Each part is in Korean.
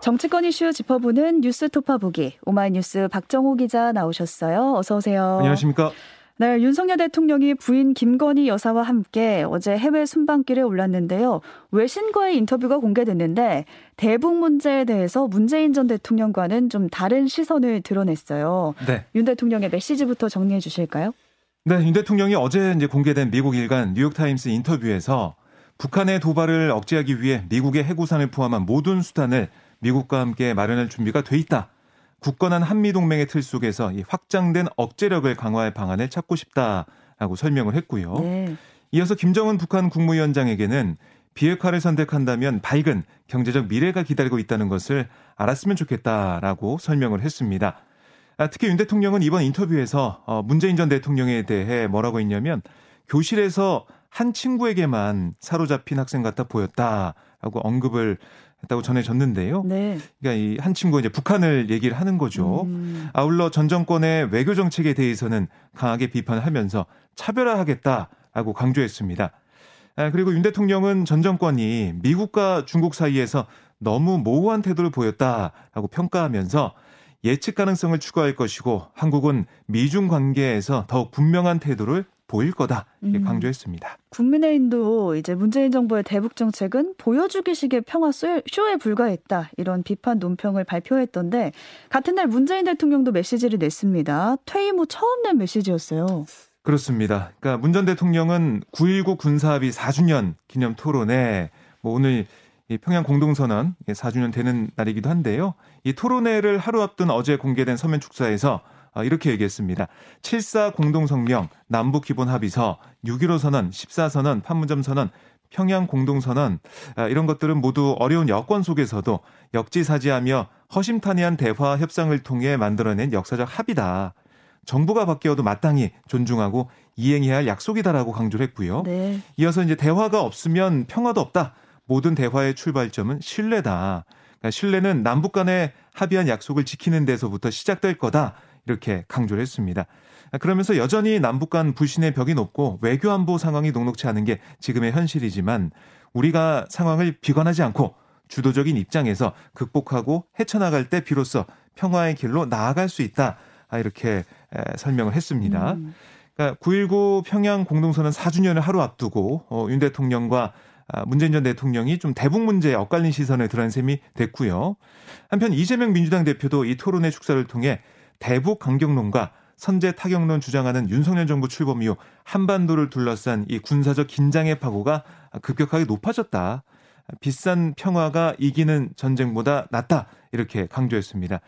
정치권 이슈 짚어보는 뉴스 토파보기 오마이뉴스 박정호 기자 나오셨어요. 어서 오세요. 안녕하십니까? 네, 윤석열 대통령이 부인 김건희 여사와 함께 어제 해외 순방길에 올랐는데요. 외신과의 인터뷰가 공개됐는데 대북 문제에 대해서 문재인 전 대통령과는 좀 다른 시선을 드러냈어요. 네. 윤 대통령의 메시지부터 정리해 주실까요? 네, 윤 대통령이 어제 이제 공개된 미국 일간 뉴욕타임스 인터뷰에서 북한의 도발을 억제하기 위해 미국의 해구산을 포함한 모든 수단을 미국과 함께 마련할 준비가 돼 있다. 굳건한 한미 동맹의 틀 속에서 이 확장된 억제력을 강화할 방안을 찾고 싶다라고 설명을 했고요. 네. 이어서 김정은 북한 국무위원장에게는 비핵화를 선택한다면 밝은 경제적 미래가 기다리고 있다는 것을 알았으면 좋겠다라고 설명을 했습니다. 아, 특히 윤 대통령은 이번 인터뷰에서 어, 문재인 전 대통령에 대해 뭐라고 했냐면 교실에서 한 친구에게만 사로잡힌 학생 같아 보였다라고 언급을 했다고 전해졌는데요. 네. 그러니까 이 한 친구가 이제 북한을 얘기를 하는 거죠. 음. 아울러 전 정권의 외교 정책에 대해서는 강하게 비판을 하면서 차별화하겠다라고 강조했습니다. 아, 그리고 윤 대통령은 전 정권이 미국과 중국 사이에서 너무 모호한 태도를 보였다라고 평가하면서 예측 가능성을 추구할 것이고 한국은 미중 관계에서 더욱 분명한 태도를 보일 거다 음. 강조했습니다. 국민의힘도 이제 문재인 정부의 대북 정책은 보여주기식의 평화 쇼에 불과했다 이런 비판 논평을 발표했던데 같은 날 문재인 대통령도 메시지를 냈습니다. 퇴임 후 처음 낸 메시지였어요. 그렇습니다. 그러니까 문 전 대통령은 9.19 군사합의 4주년 기념 토론에 뭐 오늘 이 평양 공동선언 4주년 되는 날이기도 한데요. 이 토론회를 하루 앞둔 어제 공개된 서면 축사에서 어, 이렇게 얘기했습니다. 7사 공동성명, 남북 기본 합의서, 6.15 선언, 14선언, 판문점 선언, 평양 공동선언 아, 이런 것들은 모두 어려운 여건 속에서도 역지사지하며 허심탄회한 대화 협상을 통해 만들어낸 역사적 합의다. 정부가 바뀌어도 마땅히 존중하고 이행해야 할 약속이다라고 강조를 했고요. 네. 이어서 이제 대화가 없으면 평화도 없다. 모든 대화의 출발점은 신뢰다. 그러니까 신뢰는 남북 간의 합의한 약속을 지키는 데서부터 시작될 거다. 이렇게 강조를 했습니다. 그러면서 여전히 남북 간 불신의 벽이 높고 외교 안보 상황이 녹록치 않은 게 지금의 현실이지만 우리가 상황을 비관하지 않고 주도적인 입장에서 극복하고 헤쳐나갈 때 비로소 평화의 길로 나아갈 수 있다. 아, 이렇게 설명을 했습니다. 음. 그러니까 9.19 평양 공동선언 4주년을 하루 앞두고 어, 윤 대통령과 아, 문재인 전 대통령이 좀 대북 문제에 엇갈린 시선을 드러낸 셈이 됐고요. 한편 이재명 민주당 대표도 이 토론회 축사를 통해 대북 강경론과 선제 타격론 주장하는 윤석열 정부 출범 이후 한반도를 둘러싼 이 군사적 긴장의 파고가 급격하게 높아졌다. 비싼 평화가 이기는 전쟁보다 낫다. 이렇게 강조했습니다.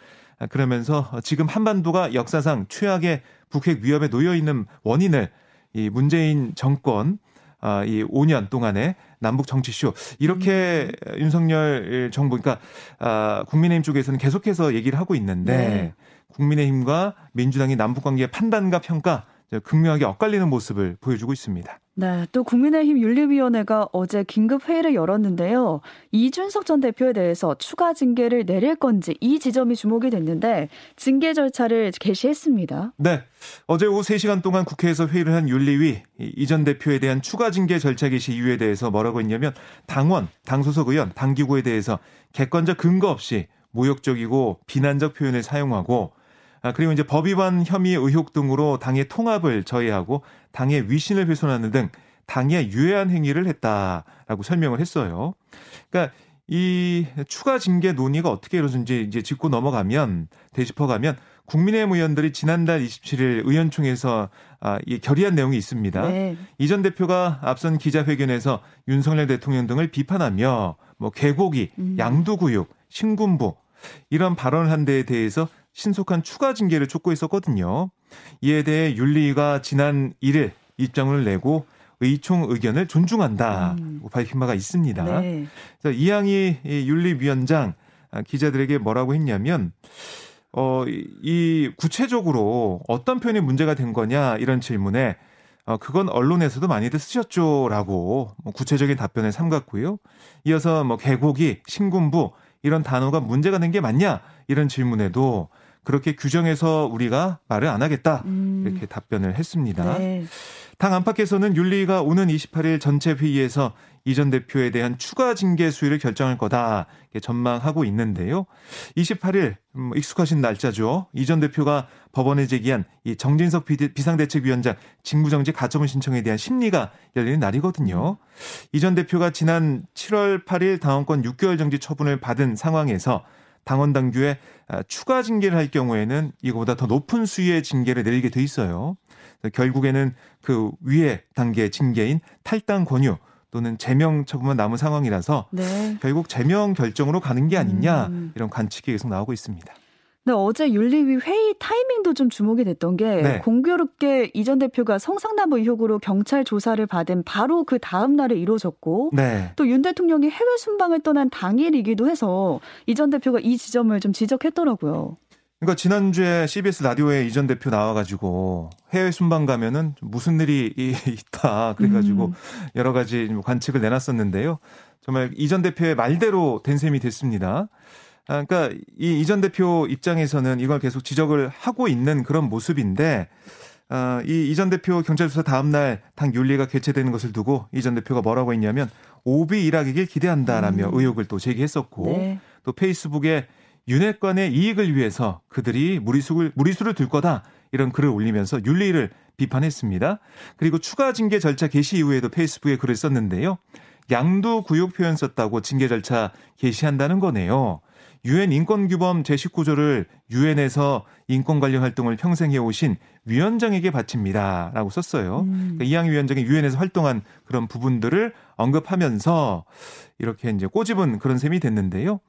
그러면서 지금 한반도가 역사상 최악의 북핵 위협에 놓여 있는 원인을 이 문재인 정권 아, 이 5년 동안의 남북 정치쇼 이렇게 음. 윤석열 정부 그러니까 아, 국민의힘 쪽에서는 계속해서 얘기를 하고 있는데 네. 국민의힘과 민주당이 남북 관계의 판단과 평가 극명하게 엇갈리는 모습을 보여주고 있습니다. 네, 또 국민의힘 윤리위원회가 어제 긴급 회의를 열었는데요. 이준석 전 대표에 대해서 추가 징계를 내릴 건지 이 지점이 주목이 됐는데 징계 절차를 개시했습니다. 네, 어제 오후 3시간 동안 국회에서 회의를 한 윤리위 이 전 대표에 대한 추가 징계 절차 개시 이유에 대해서 뭐라고 했냐면 당원, 당소속 의원, 당기구에 대해서 객관적 근거 없이 모욕적이고 비난적 표현을 사용하고 아, 그리고 이제 법 위반 혐의 의혹 등으로 당의 통합을 저해하고 당의 위신을 훼손하는 등 당에 유해한 행위를 했다라고 설명을 했어요. 그러니까 이 추가 징계 논의가 어떻게 이루어진지 이제 짚고 넘어가면 되짚어가면 국민의힘 의원들이 지난달 27일 의원총회에서 아, 이 결의한 내용이 있습니다. 네. 이전 대표가 앞선 기자회견에서 윤석열 대통령 등을 비판하며 뭐 개고기, 음. 양두구육, 신군부 이런 발언을 한 데에 대해서 신속한 추가 징계를 촉구했었거든요. 이에 대해 윤리가 지난 1일 입장을 내고 의총 의견을 존중한다고 음. 밝힌 바가 있습니다. 네. 그래서 이양희 윤리위원장 아, 기자들에게 뭐라고 했냐면 어, 이 구체적으로 어떤 표현이 문제가 된 거냐 이런 질문에 어, 그건 언론에서도 많이들 쓰셨죠라고 뭐 구체적인 답변을 삼갔고요. 이어서 뭐 개고기, 신군부 이런 단어가 문제가 된 게 맞냐 이런 질문에도 그렇게 규정해서 우리가 말을 안 하겠다 음. 이렇게 답변을 했습니다. 네. 당 안팎에서는 윤리가 오는 28일 전체 회의에서 이 전 대표에 대한 추가 징계 수위를 결정할 거다 전망하고 있는데요. 28일 음, 익숙하신 날짜죠. 이 전 대표가 법원에 제기한 이 정진석 비상대책위원장 직무정지 가처분 신청에 대한 심리가 열리는 날이거든요. 이 전 대표가 지난 7월 8일 당원권 6개월 정지 처분을 받은 상황에서 당원 당규에 아, 추가 징계를 할 경우에는 이거보다 더 높은 수위의 징계를 내리게 돼 있어요. 결국에는 그 위에 단계 징계인 탈당 권유 또는 제명 처분만 남은 상황이라서 네. 결국 제명 결정으로 가는 게 아니냐 음. 이런 관측이 계속 나오고 있습니다. 네, 어제 윤리위 회의 타이밍도 좀 주목이 됐던 게 네. 공교롭게 이전 대표가 성상납 의혹으로 경찰 조사를 받은 바로 그 다음 날에 이루어졌고 네. 또윤 대통령이 해외 순방을 떠난 당일이기도 해서 이전 대표가 이 지점을 좀 지적했더라고요. 그러니까 지난주에 CBS 라디오에 이전 대표 나와가지고 해외 순방 가면은 무슨 일이 있다 그래가지고 음. 여러 가지 관측을 내놨었는데요. 정말 이전 대표의 말대로 된 셈이 됐습니다. 아, 그러니까 이 이전 대표 입장에서는 이걸 계속 지적을 하고 있는 그런 모습인데 아, 이 이전 대표 경찰 조사 다음 날 당 윤리가 개최되는 것을 두고 이전 대표가 뭐라고 했냐면 오비 일하기를 기대한다라며 음. 의혹을 또 제기했었고 네. 또 페이스북에 윤핵관의 이익을 위해서 그들이 무리수를 무리수를 들 거다 이런 글을 올리면서 윤리를 비판했습니다. 그리고 추가 징계 절차 개시 이후에도 페이스북에 글을 썼는데요. 양도 구육 표현 썼다고 징계 절차 개시한다는 거네요. 유엔 인권규범 제19조를 유엔에서 인권 관련 활동을 평생 해오신 위원장에게 바칩니다라고 썼어요. 음. 그러니까 이양 위원장이 유엔에서 활동한 그런 부분들을 언급하면서 이렇게 이제 꼬집은 그런 셈이 됐는데요.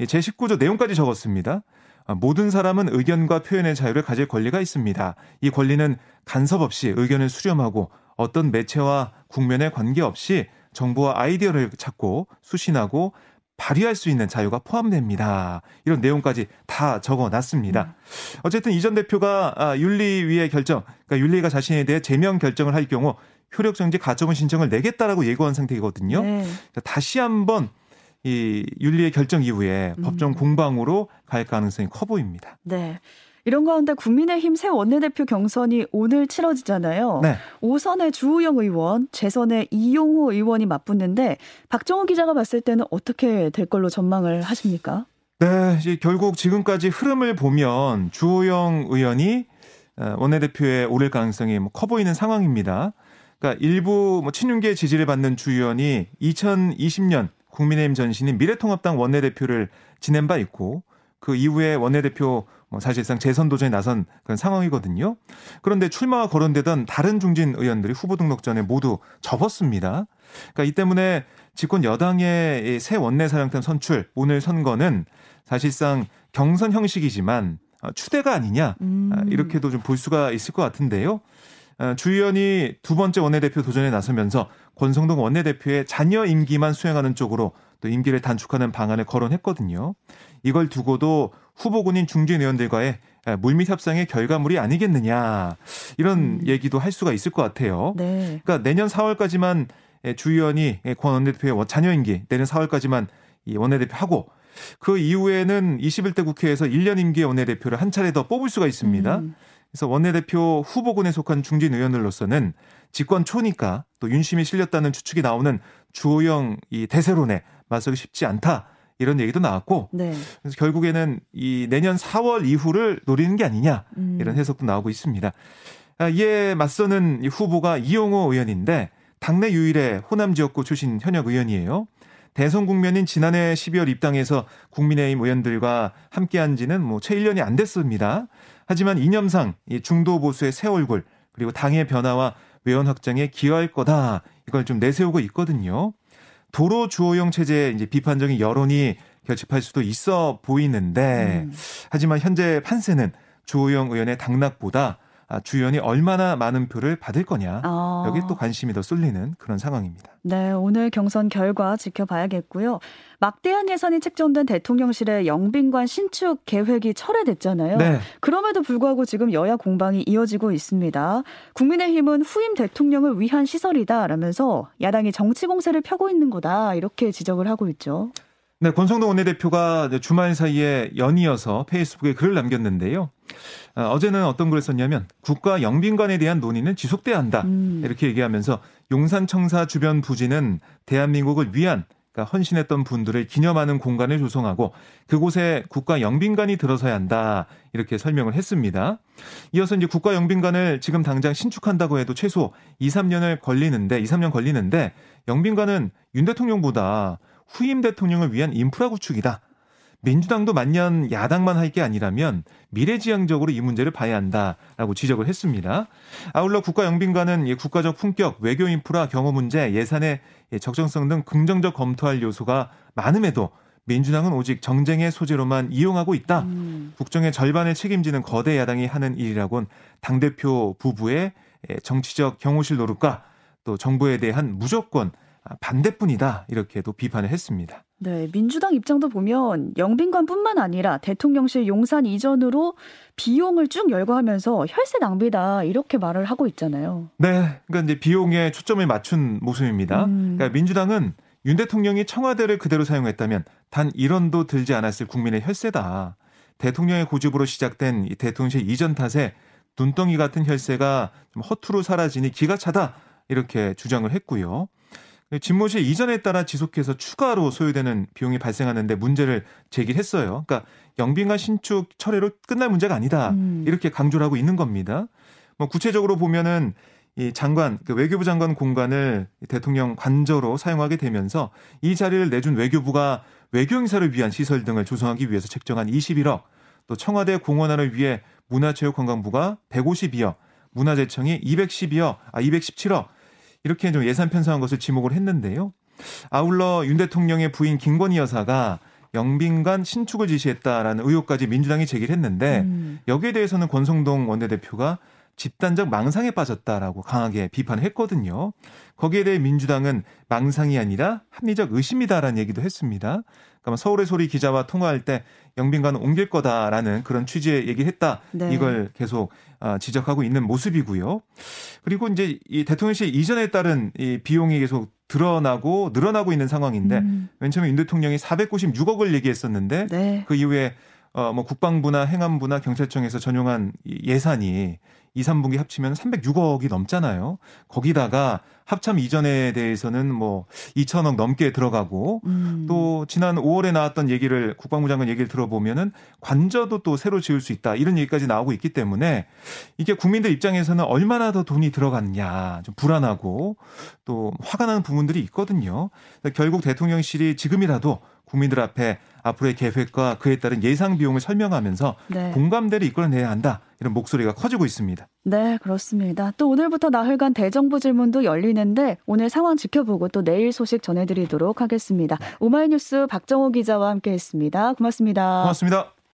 제19조 내용까지 적었습니다. 아, 모든 사람은 의견과 표현의 자유를 가질 권리가 있습니다. 이 권리는 간섭 없이 의견을 수렴하고 어떤 매체와 국면에 관계없이 정보와 아이디어를 찾고 수신하고 발휘할 수 있는 자유가 포함됩니다. 이런 내용까지 다 적어 놨습니다. 음. 어쨌든 이 전 대표가 아, 윤리위의 결정, 그러니까 윤리가 자신에 대해 제명 결정을 할 경우 효력정지 가처분 신청을 내겠다라고 예고한 상태거든요. 네. 다시 한번 이 윤리의 결정 이후에 음. 법정 공방으로 갈 가능성이 커 보입니다. 네. 이런 가운데 국민의힘 새 원내대표 경선이 오늘 치러지잖아요. 네. 5선의 주호영 의원, 재선의 이용호 의원이 맞붙는데 박정호 기자가 봤을 때는 어떻게 될 걸로 전망을 하십니까? 네, 이제 결국 지금까지 흐름을 보면 주호영 의원이 어, 원내대표에 오를 가능성이 뭐커 보이는 상황입니다. 그러니까 일부 뭐 친윤계 지지를 받는 주 의원이 2020년 국민의힘 전신인 미래통합당 원내대표를 지낸 바 있고 그 이후에 원내대표 뭐 사실상 재선 도전에 나선 그런 상황이거든요. 그런데 출마가 거론되던 다른 중진 의원들이 후보 등록 전에 모두 접었습니다. 그러니까 이 때문에 집권 여당의 새 원내 사령탑 선출 오늘 선거는 사실상 경선 형식이지만 추대가 아니냐 음. 이렇게도 좀 볼 수가 있을 것 같은데요. 어, 주 의원이 두 번째 원내대표 도전에 나서면서 권성동 원내대표의 자녀 임기만 수행하는 쪽으로 또 임기를 단축하는 방안을 거론했거든요. 이걸 두고도 후보군인 중진 의원들과의 물밑 협상의 결과물이 아니겠느냐 이런 음. 얘기도 할 수가 있을 것 같아요. 네. 그러니까 내년 4월까지만 주 의원이 권 원내대표의 자녀 임기 내년 4월까지만 이 원내대표 하고 그 이후에는 21대 국회에서 1년 임기의 원내대표를 한 차례 더 뽑을 수가 있습니다. 음. 그래서 원내대표 후보군에 속한 중진 의원들로서는 집권 초니까 또 윤심이 실렸다는 추측이 나오는 주호영 이 대세론에 맞서기 쉽지 않다. 이런 얘기도 나왔고 네. 그래서 결국에는 이 내년 4월 이후를 노리는 게 아니냐 음. 이런 해석도 나오고 있습니다. 아, 이에 맞서는 이 후보가 이용호 의원인데 당내 유일의 호남 지역구 출신 현역 의원이에요. 대선 국면인 지난해 12월 입당해서 국민의힘 의원들과 함께한 지는 뭐 채 1년이 안 됐습니다. 하지만 이념상 중도 보수의 새 얼굴 그리고 당의 변화와 외연 확장에 기여할 거다 이걸 좀 내세우고 있거든요. 도로 주호영 체제에 이제 비판적인 여론이 결집할 수도 있어 보이는데 음. 하지만 현재 판세는 주호영 의원의 당락보다 아, 주연이 얼마나 많은 표를 받을 거냐 어. 여기 또 관심이 더 쏠리는 그런 상황입니다. 네, 오늘 경선 결과 지켜봐야겠고요. 막대한 예산이 책정된 대통령실의 영빈관 신축 계획이 철회됐잖아요. 네. 그럼에도 불구하고 지금 여야 공방이 이어지고 있습니다. 국민의힘은 후임 대통령을 위한 시설이다라면서 야당이 정치 공세를 펴고 있는 거다 이렇게 지적을 하고 있죠. 네, 권성동 원내대표가 주말 사이에 연이어서 페이스북에 글을 남겼는데요. 어, 제는 어떤 글을 썼냐면 국가 영빈관에 대한 논의는 지속돼야 한다. 음. 이렇게 얘기하면서 용산청사 주변 부지는 대한민국을 위한 그러니까 헌신했던 분들을 기념하는 공간을 조성하고 그곳에 국가 영빈관이 들어서야 한다. 이렇게 설명을 했습니다. 이어서 이제 국가 영빈관을 지금 당장 신축한다고 해도 최소 2, 3년을 걸리는데 2, 3년 걸리는데 영빈관은 윤 대통령보다 후임 대통령을 위한 인프라 구축이다. 민주당도 만년 야당만 할 게 아니라면 미래지향적으로 이 문제를 봐야 한다라고 지적을 했습니다. 아울러 국가영빈관은 국가적 품격, 외교 인프라, 경호 문제, 예산의 적정성 등 긍정적 검토할 요소가 많음에도 민주당은 오직 정쟁의 소재로만 이용하고 있다. 음. 국정의 절반을 책임지는 거대 야당이 하는 일이라곤 당대표 부부의 정치적 경호실 노릇과 또 정부에 대한 무조건 반대뿐이다. 이렇게도 비판을 했습니다. 네, 민주당 입장도 보면 영빈관뿐만 아니라 대통령실 용산 이전으로 비용을 쭉 열거하면서 혈세 낭비다 이렇게 말을 하고 있잖아요. 네, 그러니까 이제 비용에 초점을 맞춘 모습입니다. 음. 그러니까 민주당은 윤 대통령이 청와대를 그대로 사용했다면 단 1원도 들지 않았을 국민의 혈세다. 대통령의 고집으로 시작된 이 대통령실 이전 탓에 눈덩이 같은 혈세가 좀 허투루 사라지니 기가 차다 이렇게 주장을 했고요. 집무실 이전에 따라 지속해서 추가로 소요되는 비용이 발생하는데 문제를 제기했어요. 그러니까 영빈관 신축 철회로 끝날 문제가 아니다. 음. 이렇게 강조를 하고 있는 겁니다. 뭐 구체적으로 보면은 이 장관, 그 외교부 장관 공간을 대통령 관저로 사용하게 되면서 이 자리를 내준 외교부가 외교 행사를 위한 시설 등을 조성하기 위해서 책정한 21억, 또 청와대 공원화를 위해 문화체육관광부가 152억, 문화재청이 212억, 아 217억, 이렇게 좀 예산 편성한 것을 지목을 했는데요. 아울러 윤 대통령의 부인 김건희 여사가 영빈관 신축을 지시했다라는 의혹까지 민주당이 제기를 했는데 음. 여기에 대해서는 권성동 원내대표가 집단적 망상에 빠졌다라고 강하게 비판을 했거든요. 거기에 대해 민주당은 망상이 아니라 합리적 의심이다라는 얘기도 했습니다. 그러니까 서울의 소리 기자와 통화할 때 영빈관 옮길 거다라는 그런 취지의 얘기를 했다. 네. 이걸 계속 아, 지적하고 있는 모습이고요. 그리고 이제 이 대통령실 이전에 따른 이 비용이 계속 드러나고 늘어나고 있는 상황인데 음. 맨 처음에 윤 대통령이 496억을 얘기했었는데 네. 그 이후에 어, 뭐 국방부나 행안부나 경찰청에서 전용한 예산이 2, 3분기 합치면 306억이 넘잖아요. 거기다가 합참 이전에 대해서는 뭐 2천억 넘게 들어가고 음. 또 지난 5월에 나왔던 얘기를 국방부 장관 얘기를 들어보면은 관저도 또 새로 지을 수 있다 이런 얘기까지 나오고 있기 때문에 이게 국민들 입장에서는 얼마나 더 돈이 들어갔냐 좀 불안하고 또 화가 나는 부분들이 있거든요. 결국 대통령실이 지금이라도 국민들 앞에 앞으로의 계획과 그에 따른 예상 비용을 설명하면서 네. 공감대를 이끌어내야 한다. 이런 목소리가 커지고 있습니다. 네, 그렇습니다. 또 오늘부터 나흘간 대정부 질문도 열리는데 오늘 상황 지켜보고 또 내일 소식 전해드리도록 하겠습니다. 네. 오마이뉴스 박정호 기자와 함께했습니다. 고맙습니다. 고맙습니다.